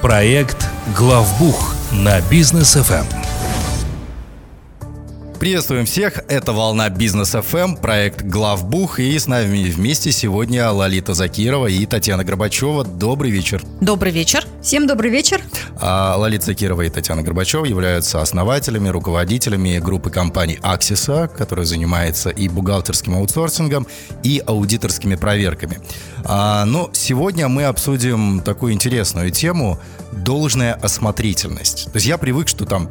Проект «Главбух» на бизнес FM. Приветствуем всех, это «Волна Бизнес FM», проект «Главбух», и с нами вместе сегодня Лолита Закирова и Татьяна Горбачева. Добрый вечер. Добрый вечер. Всем добрый вечер. А Лолита Закирова и Татьяна Горбачева являются основателями, руководителями группы компаний «Аксиса», которая занимается и бухгалтерским аутсорсингом, и аудиторскими проверками. А, но сегодня мы обсудим такую интересную тему – должная осмотрительность. То есть я привык, что там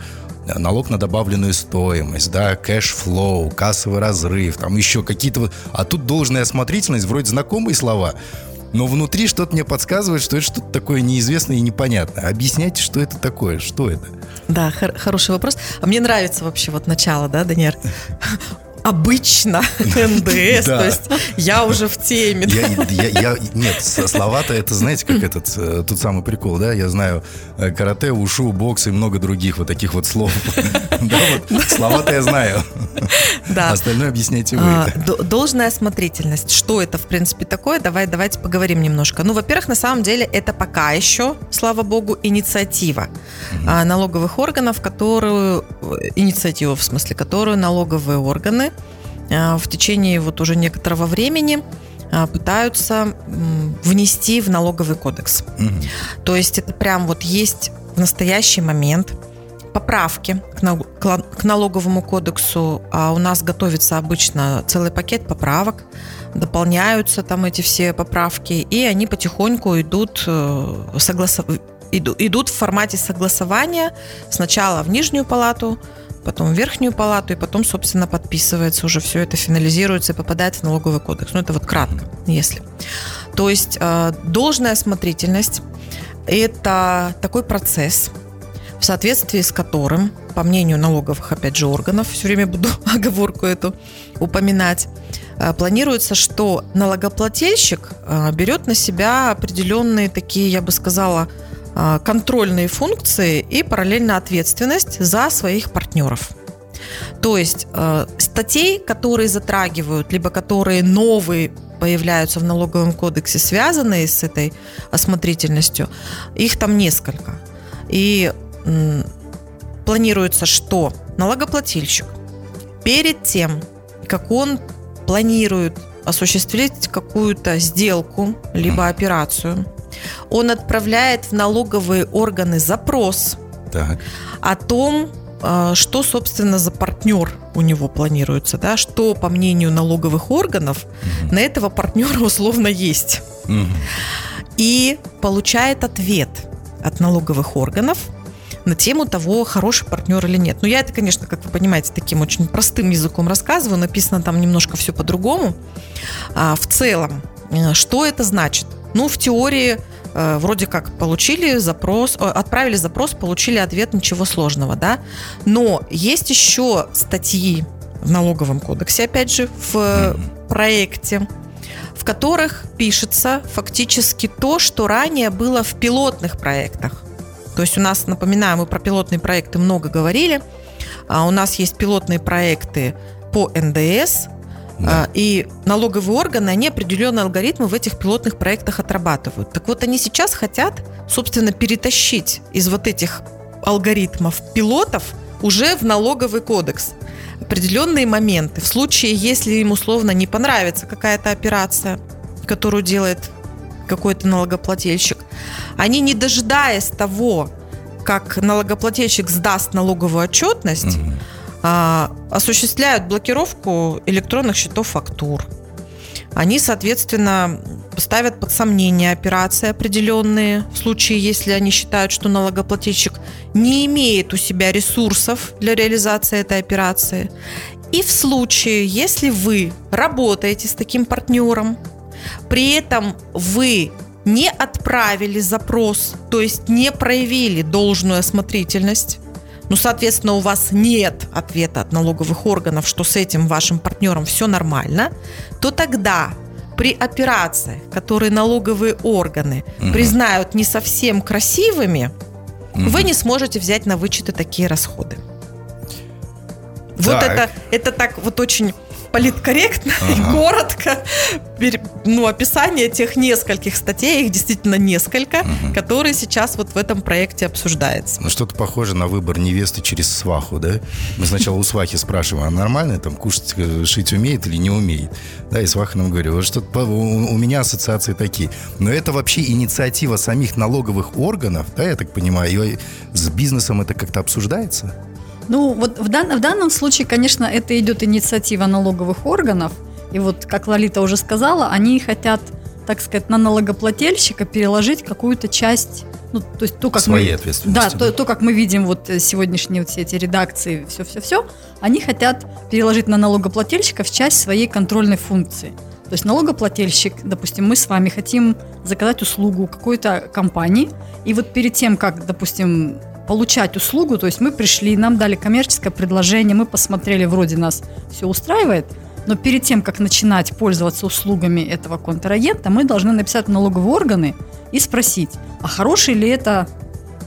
налог на добавленную стоимость, да, cash flow, кассовый разрыв, там еще какие-то... А тут должная осмотрительность, вроде знакомые слова, но внутри что-то мне подсказывает, что это что-то такое неизвестное и непонятное. Объясняйте, что это такое, что это? Да, хор- хороший вопрос. А мне нравится вообще вот начало, да, Даниэр? Обычно НДС, то есть я уже в теме. нет, слова-то это, знаете, как этот, э, тот самый прикол, да, я знаю э, карате, ушу, бокс и много других вот таких вот слов. Слова-то я знаю. Да. Остальное объясняйте вы. А, должная осмотрительность. Что это, в принципе, такое? Давай, давайте поговорим немножко. Ну, во-первых, на самом деле это пока еще, слава богу, инициатива а, налоговых органов, которую, э, инициатива в смысле, которую налоговые органы в течение вот уже некоторого времени э, пытаются внести в налоговый кодекс. Угу. То есть это прям вот есть в настоящий момент поправки к налоговому кодексу. А у нас готовится обычно целый пакет поправок, дополняются там эти все поправки, и они потихоньку идут, э, согласов... идут в формате согласования сначала в нижнюю палату, потом в верхнюю палату, и потом, собственно, подписывается уже все это, финализируется и попадает в налоговый кодекс. Ну, это вот кратко, если. То есть э, должная осмотрительность – это такой процесс, в соответствии с которым, по мнению налоговых, опять же, органов, все время буду оговорку эту упоминать, э, планируется, что налогоплательщик э, берет на себя определенные такие, я бы сказала, контрольные функции и параллельно ответственность за своих партнеров. То есть э, статей, которые затрагивают, либо которые новые появляются в налоговом кодексе, связанные с этой осмотрительностью, их там несколько. И планируется, что налогоплательщик перед тем, как он планирует осуществить какую-то сделку, либо операцию, он отправляет в налоговые органы запрос так. о том, э, что, собственно, за партнер у него планируется, да, что, по мнению налоговых органов, угу. на этого партнера условно есть. Угу. И получает ответ от налоговых органов на тему того, хороший партнер или нет. Но я это, конечно, как вы понимаете, таким очень простым языком рассказываю, написано там немножко все по-другому. А в целом, э, что это значит? Ну, в теории э, вроде как получили запрос, отправили запрос, получили ответ, ничего сложного, да. Но есть еще статьи в налоговом кодексе, опять же, в проекте, в которых пишется фактически то, что ранее было в пилотных проектах. То есть у нас, напоминаю, мы про пилотные проекты много говорили. А у нас есть пилотные проекты по НДС, да. А, и налоговые органы, они определенные алгоритмы в этих пилотных проектах отрабатывают. Так вот, они сейчас хотят, собственно, перетащить из вот этих алгоритмов пилотов уже в налоговый кодекс определенные моменты. В случае, если им условно не понравится какая-то операция, которую делает какой-то налогоплательщик, они, не дожидаясь того, как налогоплательщик сдаст налоговую отчетность, угу а, осуществляют блокировку электронных счетов фактур. Они, соответственно, ставят под сомнение операции определенные, в случае, если они считают, что налогоплательщик не имеет у себя ресурсов для реализации этой операции. И в случае, если вы работаете с таким партнером, при этом вы не отправили запрос, то есть не проявили должную осмотрительность, ну, соответственно, у вас нет ответа от налоговых органов, что с этим вашим партнером все нормально, то тогда при операциях, которые налоговые органы угу. признают не совсем красивыми, угу. вы не сможете взять на вычеты такие расходы. Так. Вот это, это так вот очень политкорректно ага. и коротко ну, описание тех нескольких статей, их действительно несколько, угу. которые сейчас вот в этом проекте обсуждается. Ну, что-то похоже на выбор невесты через сваху, да? Мы сначала у свахи спрашиваем, а нормально там кушать, э, шить умеет или не умеет? Да, и сваха нам говорит, вот что-то у, у меня ассоциации такие. Но это вообще инициатива самих налоговых органов, да, я так понимаю, и с бизнесом это как-то обсуждается? Ну, вот в, дан, в данном случае, конечно, это идет инициатива налоговых органов. И вот, как Лолита уже сказала, они хотят, так сказать, на налогоплательщика переложить какую-то часть ну, то есть то, как Своей мы, ответственности. Да, то, то, как мы видим вот э, сегодняшние вот все эти редакции, все-все-все, они хотят переложить на налогоплательщиков часть своей контрольной функции. То есть налогоплательщик, допустим, мы с вами хотим заказать услугу какой-то компании, и вот перед тем, как, допустим, получать услугу, то есть мы пришли, нам дали коммерческое предложение, мы посмотрели, вроде нас все устраивает, но перед тем, как начинать пользоваться услугами этого контрагента, мы должны написать налоговые органы и спросить, а хороший ли это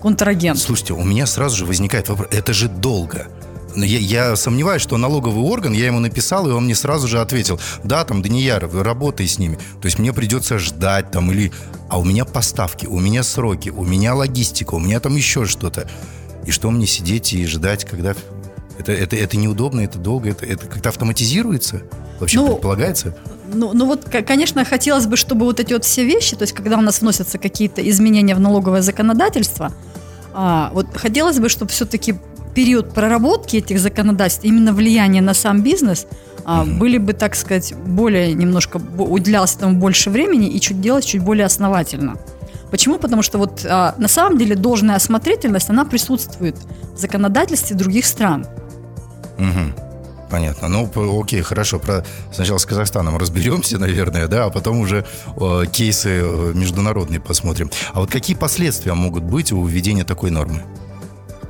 контрагент? Слушайте, у меня сразу же возникает вопрос, это же долго. Я, я сомневаюсь, что налоговый орган, я ему написал, и он мне сразу же ответил, да, там, Данияр, работай с ними. То есть мне придется ждать там или... А у меня поставки, у меня сроки, у меня логистика, у меня там еще что-то. И что мне сидеть и ждать, когда... Это, это, это неудобно, это долго, это, это как-то автоматизируется? Вообще ну, предполагается? Ну, ну вот, конечно, хотелось бы, чтобы вот эти вот все вещи, то есть когда у нас вносятся какие-то изменения в налоговое законодательство, а, вот хотелось бы, чтобы все-таки период проработки этих законодательств, именно влияние на сам бизнес, а, были бы, так сказать, более немножко уделялось этому больше времени и чуть делать чуть более основательно. Почему? Потому что вот а, на самом деле должная осмотрительность, она присутствует в законодательстве других стран. Угу. Понятно. Ну, окей, хорошо. Про сначала с Казахстаном разберемся, наверное, да, а потом уже э, кейсы международные посмотрим. А вот какие последствия могут быть у введения такой нормы?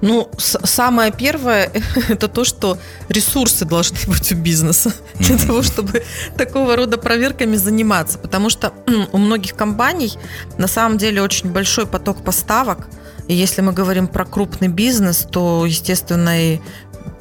Ну, самое первое – это то, что ресурсы должны быть у бизнеса для того, чтобы такого рода проверками заниматься. Потому что у многих компаний на самом деле очень большой поток поставок. И если мы говорим про крупный бизнес, то, естественно, и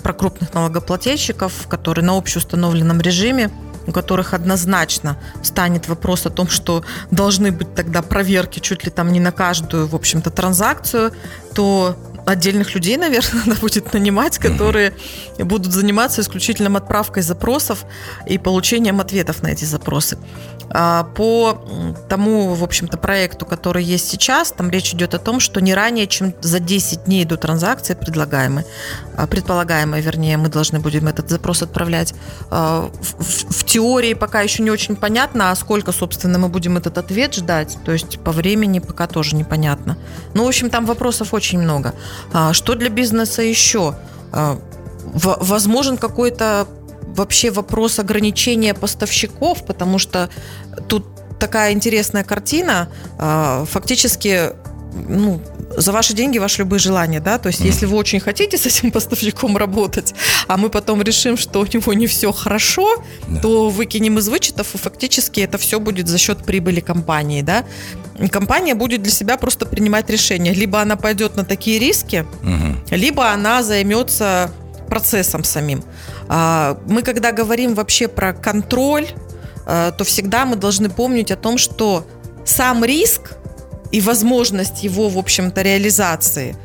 про крупных налогоплательщиков, которые на общеустановленном режиме у которых однозначно станет вопрос о том, что должны быть тогда проверки чуть ли там не на каждую, в общем-то, транзакцию, то отдельных людей, наверное, надо будет нанимать, которые будут заниматься исключительно отправкой запросов и получением ответов на эти запросы. А, по тому, в общем-то, проекту, который есть сейчас, там речь идет о том, что не ранее, чем за 10 дней до транзакции предлагаемой, а, предполагаемой, вернее, мы должны будем этот запрос отправлять. А, в, в, в теории пока еще не очень понятно, а сколько, собственно, мы будем этот ответ ждать, то есть по времени пока тоже непонятно. Ну, в общем, там вопросов очень много. Что для бизнеса еще? Возможен какой-то вообще вопрос ограничения поставщиков, потому что тут такая интересная картина. А, фактически, ну, за ваши деньги ваши любые желания, да, то есть mm. если вы очень хотите с этим поставщиком работать, а мы потом решим, что у него не все хорошо, yeah. то выкинем из вычетов, и фактически это все будет за счет прибыли компании, да. И компания будет для себя просто принимать решение, либо она пойдет на такие риски, mm-hmm. либо она займется процессом самим. А, мы, когда говорим вообще про контроль, а, то всегда мы должны помнить о том, что сам риск и возможность его, в общем-то, реализации,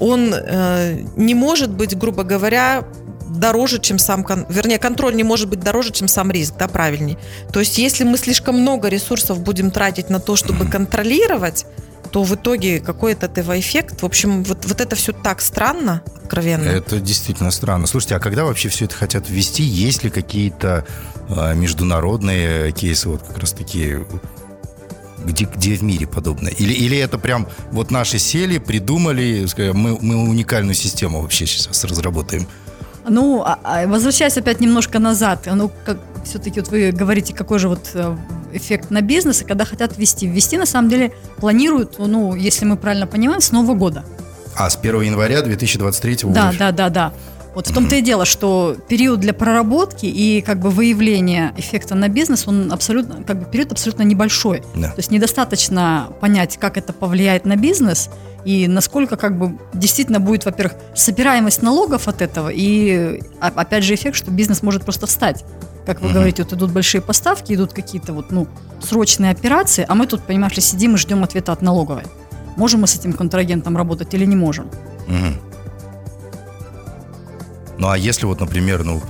он э, не может быть, грубо говоря, дороже, чем сам, вернее, контроль не может быть дороже, чем сам риск, да, правильнее. То есть, если мы слишком много ресурсов будем тратить на то, чтобы контролировать, то в итоге какой от этого эффект? В общем, вот, вот это все так странно, откровенно. Это действительно странно. Слушайте, а когда вообще все это хотят ввести? Есть ли какие-то э, международные кейсы, вот как раз такие где, где в мире подобное? Или, или это прям вот наши сели, придумали, мы, мы уникальную систему вообще сейчас разработаем? Ну, а, а возвращаясь опять немножко назад, ну, как все-таки вот вы говорите, какой же вот э, эффект на бизнес, и когда хотят ввести. Ввести, на самом деле, планируют, ну, если мы правильно понимаем, с Нового года. А, с 1 января 2023 года? Да, да, да, да. Вот в том-то и дело, что период для проработки и как бы выявления эффекта на бизнес, он абсолютно, как бы период абсолютно небольшой. Да. То есть недостаточно понять, как это повлияет на бизнес и насколько как бы действительно будет, во-первых, собираемость налогов от этого и, а, опять же, эффект, что бизнес может просто встать. как вы говорите, вот идут большие поставки, идут какие-то вот, ну, срочные операции, а мы тут, понимаешь ли, сидим и ждем ответа от налоговой. Можем мы с этим контрагентом работать или не можем? Мгм. Ну а если вот, например, ну,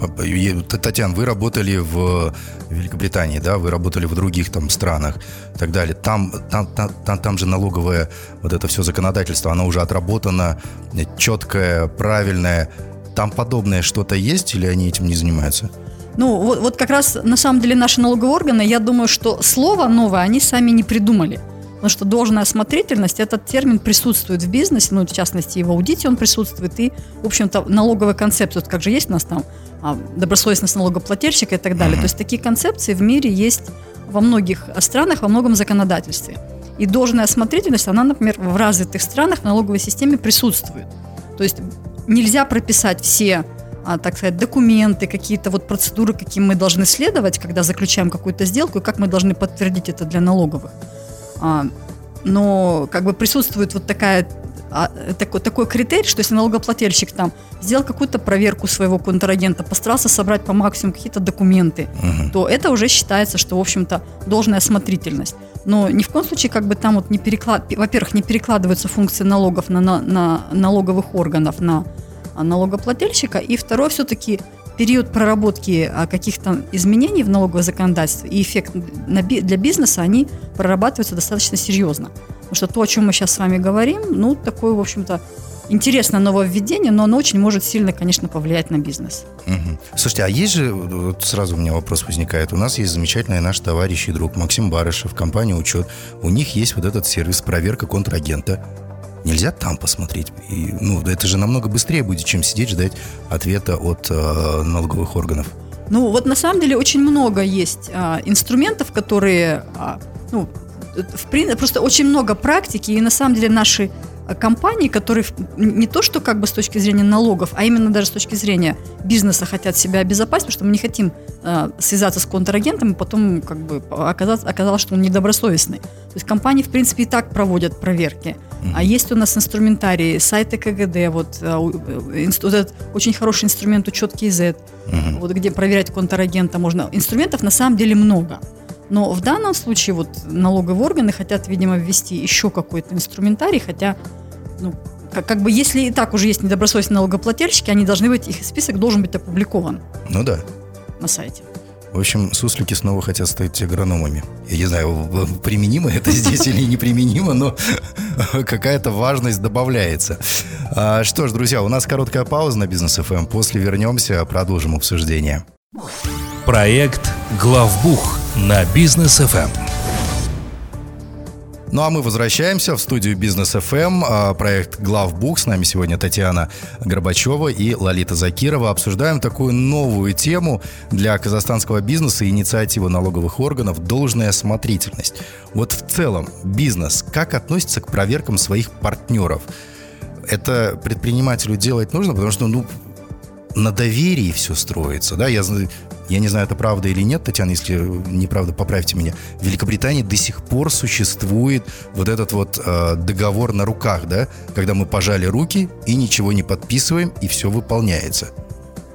Татьяна, вы работали в Великобритании, да, вы работали в других там странах и так далее. Там, там, там, там, там же налоговое вот это все законодательство, оно уже отработано, э, четкое, правильное. Там подобное что-то есть или они этим не занимаются? Ну, вот, вот как раз на самом деле наши налоговые органы, я думаю, что слово новое они сами не придумали. Потому что должная осмотрительность, этот термин присутствует в бизнесе, ну, в частности, и в аудите он присутствует, и, в общем-то, налоговая концепция, вот как же есть у нас там а, добросовестность налогоплательщика и так далее. То есть такие концепции в мире есть во многих странах, во многом законодательстве. И должная осмотрительность, она, например, в развитых странах в налоговой системе присутствует. То есть нельзя прописать все, а, так сказать, документы, какие-то вот процедуры, каким мы должны следовать, когда заключаем какую-то сделку, и как мы должны подтвердить это для налоговых. А, но как бы присутствует вот такая а, такой, такой критерий, что если налогоплательщик там сделал какую-то проверку своего контрагента, постарался собрать по максимуму какие-то документы, то это уже считается, что, в общем-то, должная осмотрительность. Но ни в коем случае как бы там вот не переклад... во-первых, не перекладываются функции налогов на, на, на налоговых органов на а, налогоплательщика, и второе, все-таки период проработки а, каких-то изменений в налоговое законодательство и эффект для бизнеса, они прорабатываются достаточно серьезно. Потому что то, о чем мы сейчас с вами говорим, ну, такое, в общем-то, интересное нововведение, но оно очень может сильно, конечно, повлиять на бизнес. Мгм. Слушайте, а есть же, вот сразу у меня вопрос возникает, у нас есть замечательный наш товарищ и друг Максим Барышев, компания «Учет», у них есть вот этот сервис проверка контрагента. Нельзя там посмотреть? И, ну, это же намного быстрее будет, чем сидеть ждать ответа от э, налоговых органов. Ну, вот на самом деле очень много есть а, инструментов, которые, а, ну, в прин- просто очень много практики, и на самом деле наши компании, которые не то, что как бы с точки зрения налогов, а именно даже с точки зрения бизнеса хотят себя обезопасить, потому что мы не хотим а, связаться с контрагентом и потом как бы оказалось, оказалось, что он недобросовестный. То есть компании, в принципе, и так проводят проверки. А есть у нас инструментарий, сайты КГД, вот, у- э, инст- вот этот очень хороший инструмент учет КИЗ, вот где проверять контрагента можно. Инструментов на самом деле много. Но в данном случае вот налоговые органы хотят, видимо, ввести еще какой-то инструментарий, хотя, ну, как, как бы если и так уже есть недобросовестные налогоплательщики, они должны быть, их список должен быть опубликован Ну да. на сайте. В общем, суслики снова хотят стать агрономами. Я не знаю, применимо это здесь или неприменимо, но какая-то важность добавляется. А, Что ж, друзья, у нас короткая пауза на Бизнес FM. После вернемся, продолжим обсуждение. Проект «Главбух» на Бизнес Эм. FM. Ну а мы возвращаемся в студию Бизнес FM. а, Проект Главбух. С нами сегодня Татьяна Горбачева и Лолита Закирова. Обсуждаем такую новую тему для казахстанского бизнеса и инициативу налоговых органов «Должная осмотрительность». Вот в целом бизнес как относится к проверкам своих партнеров? Это предпринимателю делать нужно, потому что, ну, на доверии все строится, да, я, я не знаю, это правда или нет, Татьяна, если неправда, поправьте меня. В Великобритании до сих пор существует вот этот вот э, договор на руках, да, когда мы пожали руки и ничего не подписываем, и все выполняется.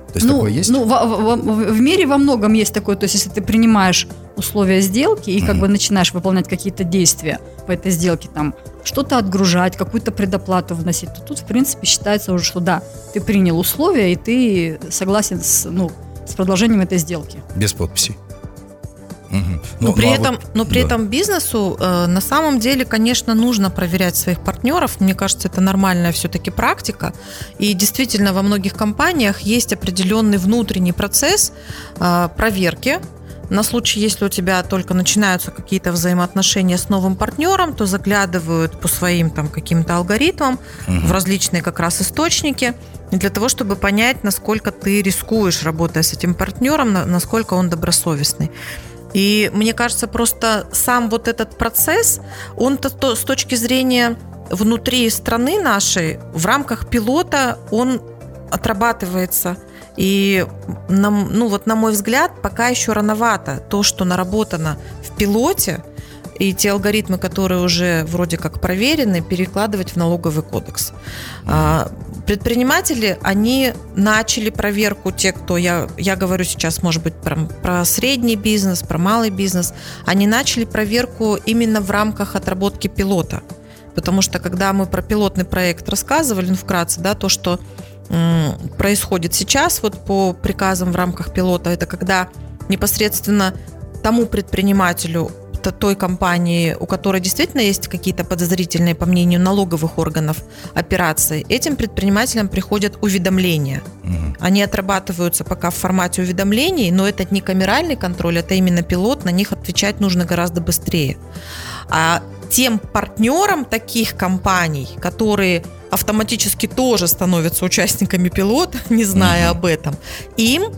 То есть ну, такое есть? Ну, во- в, в мире во многом есть такое. То есть, если ты принимаешь условия сделки и как бы начинаешь выполнять какие-то действия по этой сделке, там что-то отгружать, какую-то предоплату вносить, то тут, в принципе, считается уже, что да, ты принял условия, и ты согласен с, ну, с продолжением этой сделки. Без подписи. Мгм. Но Ну, при ну, а этом, вот- но при да. этом бизнесу э, на самом деле, конечно, нужно проверять своих партнеров. Мне кажется, это нормальная все-таки практика. И действительно, во многих компаниях есть определенный внутренний процесс э, проверки. На случай, если у тебя только начинаются какие-то взаимоотношения с новым партнером, то заглядывают по своим там каким-то алгоритмам в различные как раз источники для того, чтобы понять, насколько ты рискуешь, работая с этим партнером, на- насколько он добросовестный. И мне кажется, просто сам вот этот процесс, он-то то- с точки зрения внутри страны нашей, в рамках пилота, он отрабатывается. И, нам, ну вот на мой взгляд, пока еще рановато то, что наработано в пилоте, и те алгоритмы, которые уже вроде как проверены, перекладывать в налоговый кодекс. Предприниматели, они начали проверку, те, кто, я, я говорю сейчас, может быть, про, про средний бизнес, про малый бизнес, они начали проверку именно в рамках отработки пилота. Потому что когда мы про пилотный проект рассказывали, ну, вкратце, да, то, что происходит сейчас вот по приказам в рамках пилота, это когда непосредственно тому предпринимателю той компании, у которой действительно есть какие-то подозрительные, по мнению налоговых органов, операции, этим предпринимателям приходят уведомления. Угу. Они отрабатываются пока в формате уведомлений, но это не камеральный контроль, это именно пилот, на них отвечать нужно гораздо быстрее. А тем партнерам таких компаний, которые автоматически тоже становятся участниками пилота, не зная об этом, им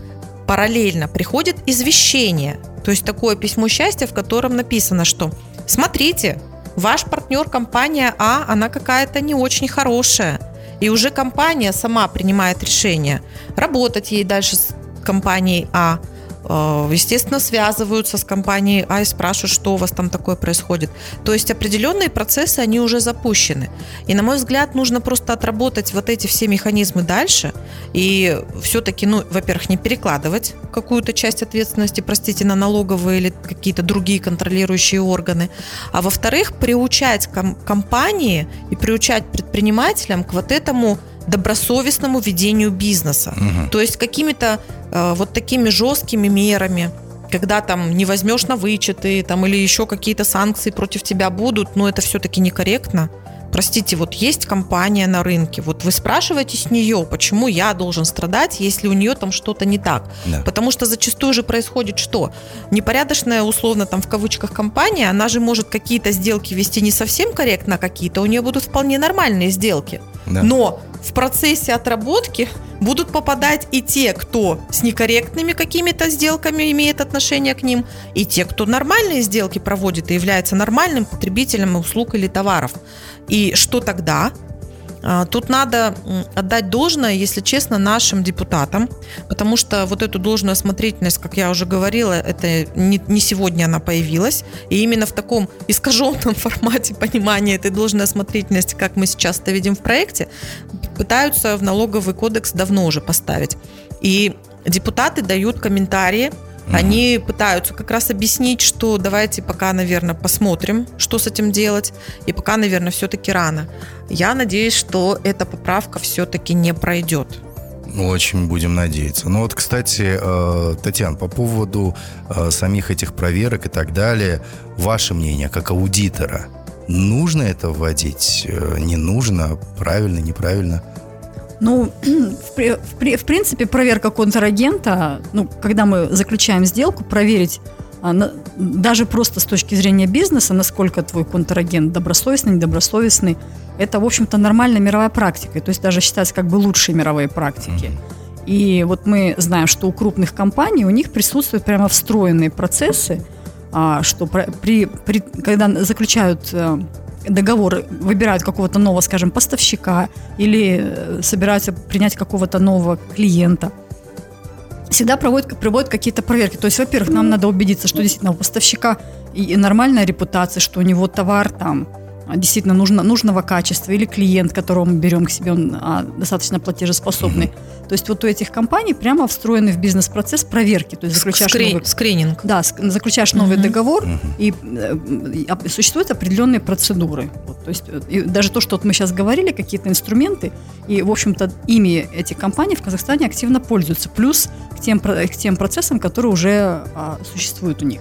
параллельно приходит извещение, то есть такое письмо счастья, в котором написано, что смотрите, ваш партнер компания А, она какая-то не очень хорошая, и уже компания сама принимает решение, работать ей дальше с компанией А, естественно, связываются с компанией А и спрашивают, что у вас там такое происходит. То есть определенные процессы, они уже запущены. И, на мой взгляд, нужно просто отработать вот эти все механизмы дальше и все-таки, ну, во-первых, не перекладывать какую-то часть ответственности, простите, на налоговые или какие-то другие контролирующие органы, а во-вторых, приучать ком- компании и приучать предпринимателям к вот этому добросовестному ведению бизнеса. Угу. То есть какими-то э, вот такими жесткими мерами, когда там не возьмешь на вычеты там, или еще какие-то санкции против тебя будут, но это все-таки некорректно. Простите, вот есть компания на рынке, вот вы спрашиваете с нее, почему я должен страдать, если у нее там что-то не так. Да. Потому что зачастую же происходит что? Непорядочная, условно, там в кавычках компания, она же может какие-то сделки вести не совсем корректно, а какие-то у нее будут вполне нормальные сделки. Да. Но в процессе отработки будут попадать и те, кто с некорректными какими-то сделками имеет отношение к ним, и те, кто нормальные сделки проводит и является нормальным потребителем услуг или товаров. И что тогда? А, тут надо отдать должное, если честно, нашим депутатам, потому что вот эту должную осмотрительность, как я уже говорила, это не, не сегодня она появилась, и именно в таком искаженном формате понимания этой должной осмотрительности, как мы сейчас это видим в проекте, пытаются в налоговый кодекс давно уже поставить. И депутаты дают комментарии, они пытаются как раз объяснить, что давайте пока, наверное, посмотрим, что с этим делать, и пока, наверное, все-таки рано. Я надеюсь, что эта поправка все-таки не пройдет. Очень будем надеяться. Ну вот, кстати, э, Татьяна, по поводу э, самих этих проверок и так далее, ваше мнение как аудитора, нужно это вводить, э, не нужно, правильно, неправильно? Ну, в, в, в принципе, проверка контрагента, ну, когда мы заключаем сделку, проверить даже просто с точки зрения бизнеса, насколько твой контрагент добросовестный, недобросовестный, это, в общем-то, нормальная мировая практика. То есть даже считается как бы лучшие мировые практики. И вот мы знаем, что у крупных компаний у них присутствуют прямо встроенные процессы, а, что при, при, когда заключают э, договор, выбирают какого-то нового, скажем, поставщика или э, собираются принять какого-то нового клиента, всегда проводят, проводят какие-то проверки. То есть, во-первых, нам надо убедиться, что действительно у поставщика и нормальная репутация, что у него товар там действительно нужно, нужного качества, или клиент, которого мы берем к себе, он а, достаточно платежеспособный. Mm-hmm. То есть вот у этих компаний прямо встроены в бизнес-процесс проверки. То есть заключаешь Скри- новый, скрининг. Да, заключаешь новый mm-hmm. договор, mm-hmm. и э, существуют определенные процедуры. Вот, то есть э, и даже то, что вот мы сейчас говорили, какие-то инструменты, и, в общем-то, ими эти компании в Казахстане активно пользуются. Плюс к тем, к тем процессам, которые уже а, существуют у них.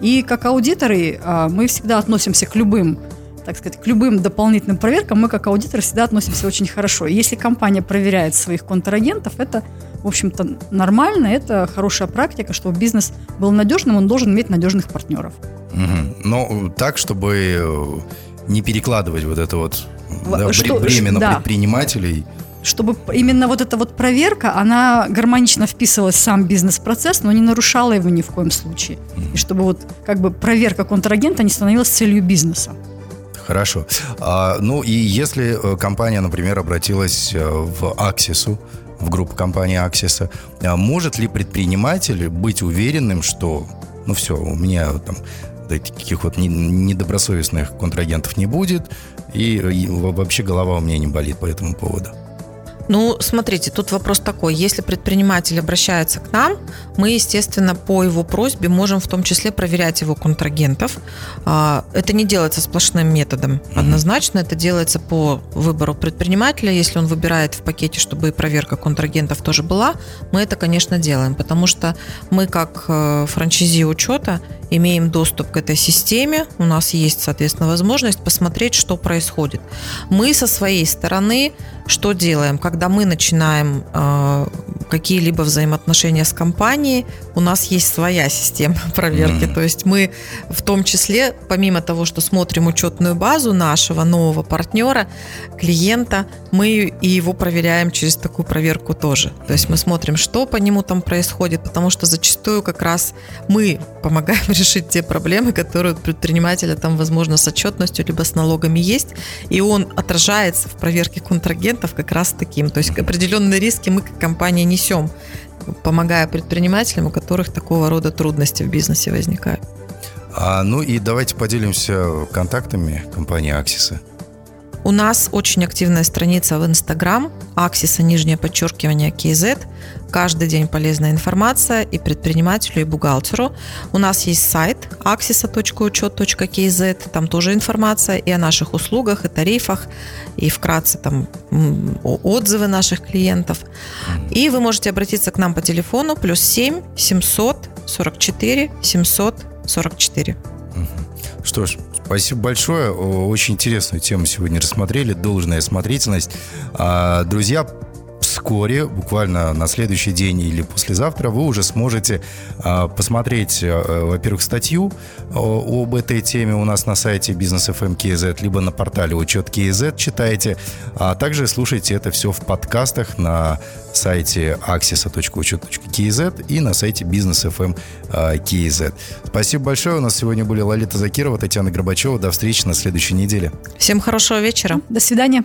И как аудиторы а, мы всегда относимся к любым так сказать, к любым дополнительным проверкам мы, как аудитор, всегда относимся очень хорошо. Если компания проверяет своих контрагентов, это, в общем-то, нормально, это хорошая практика, чтобы бизнес был надежным, он должен иметь надежных партнеров. Угу. Но так, чтобы э, не перекладывать вот это вот да, что, бремя на да. предпринимателей чтобы именно вот эта вот проверка, она гармонично вписывалась в сам бизнес-процесс, но не нарушала его ни в коем случае. И чтобы вот как бы проверка контрагента не становилась целью бизнеса. Хорошо. А, ну и если э, компания, например, обратилась э, в Аксису, в группу компании Аксиса, а может ли предприниматель быть уверенным, что, ну все, у меня там таких вот недобросовестных контрагентов не будет, и, и вообще голова у меня не болит по этому поводу. Ну, смотрите, тут вопрос такой. Если предприниматель обращается к нам, мы, естественно, по его просьбе можем в том числе проверять его контрагентов. А, это не делается сплошным методом однозначно. Это делается по выбору предпринимателя. Если он выбирает в пакете, чтобы и проверка контрагентов тоже была, мы это, конечно, делаем. Потому что мы, как э, франчайзи учета, имеем доступ к этой системе. У нас есть, соответственно, возможность посмотреть, что происходит. Мы со своей стороны что делаем? Когда мы начинаем э, какие-либо взаимоотношения с компанией, у нас есть своя система проверки. Mm-hmm. То есть мы в том числе, помимо того, что смотрим учетную базу нашего нового партнера, клиента, мы и его проверяем через такую проверку тоже. То есть мы смотрим, что по нему там происходит, потому что зачастую как раз мы помогаем решить те проблемы, которые у предпринимателя там, возможно, с отчетностью либо с налогами есть, и он отражается в проверке контрагентов как раз таким. То есть определенные риски мы как компания несем, помогая предпринимателям, у которых такого рода трудности в бизнесе возникают. А, ну и давайте поделимся контактами компании Аксиса. У нас очень активная страница в Инстаграм, Аксиса, нижнее подчеркивание, KZ. Каждый день полезная информация и предпринимателю, и бухгалтеру. У нас есть сайт axisa.учет.kz, там тоже информация и о наших услугах, и тарифах, и вкратце там отзывы наших клиентов. И вы можете обратиться к нам по телефону плюс 7 744 744. Что ж, Спасибо большое. Очень интересную тему сегодня рассмотрели. Должная осмотрительность. А, друзья, вскоре, буквально на следующий день или послезавтра, вы уже сможете а, посмотреть, а, во-первых, статью об этой теме у нас на сайте бизнес.fm.kz, либо на портале учет KZ читаете, а также слушайте это все в подкастах на сайте axisa.учет.kz и на сайте бизнес.fm.kz. Спасибо большое. У нас сегодня были Лолита Закирова, Татьяна Горбачева. До встречи на следующей неделе. Всем хорошего вечера. До свидания.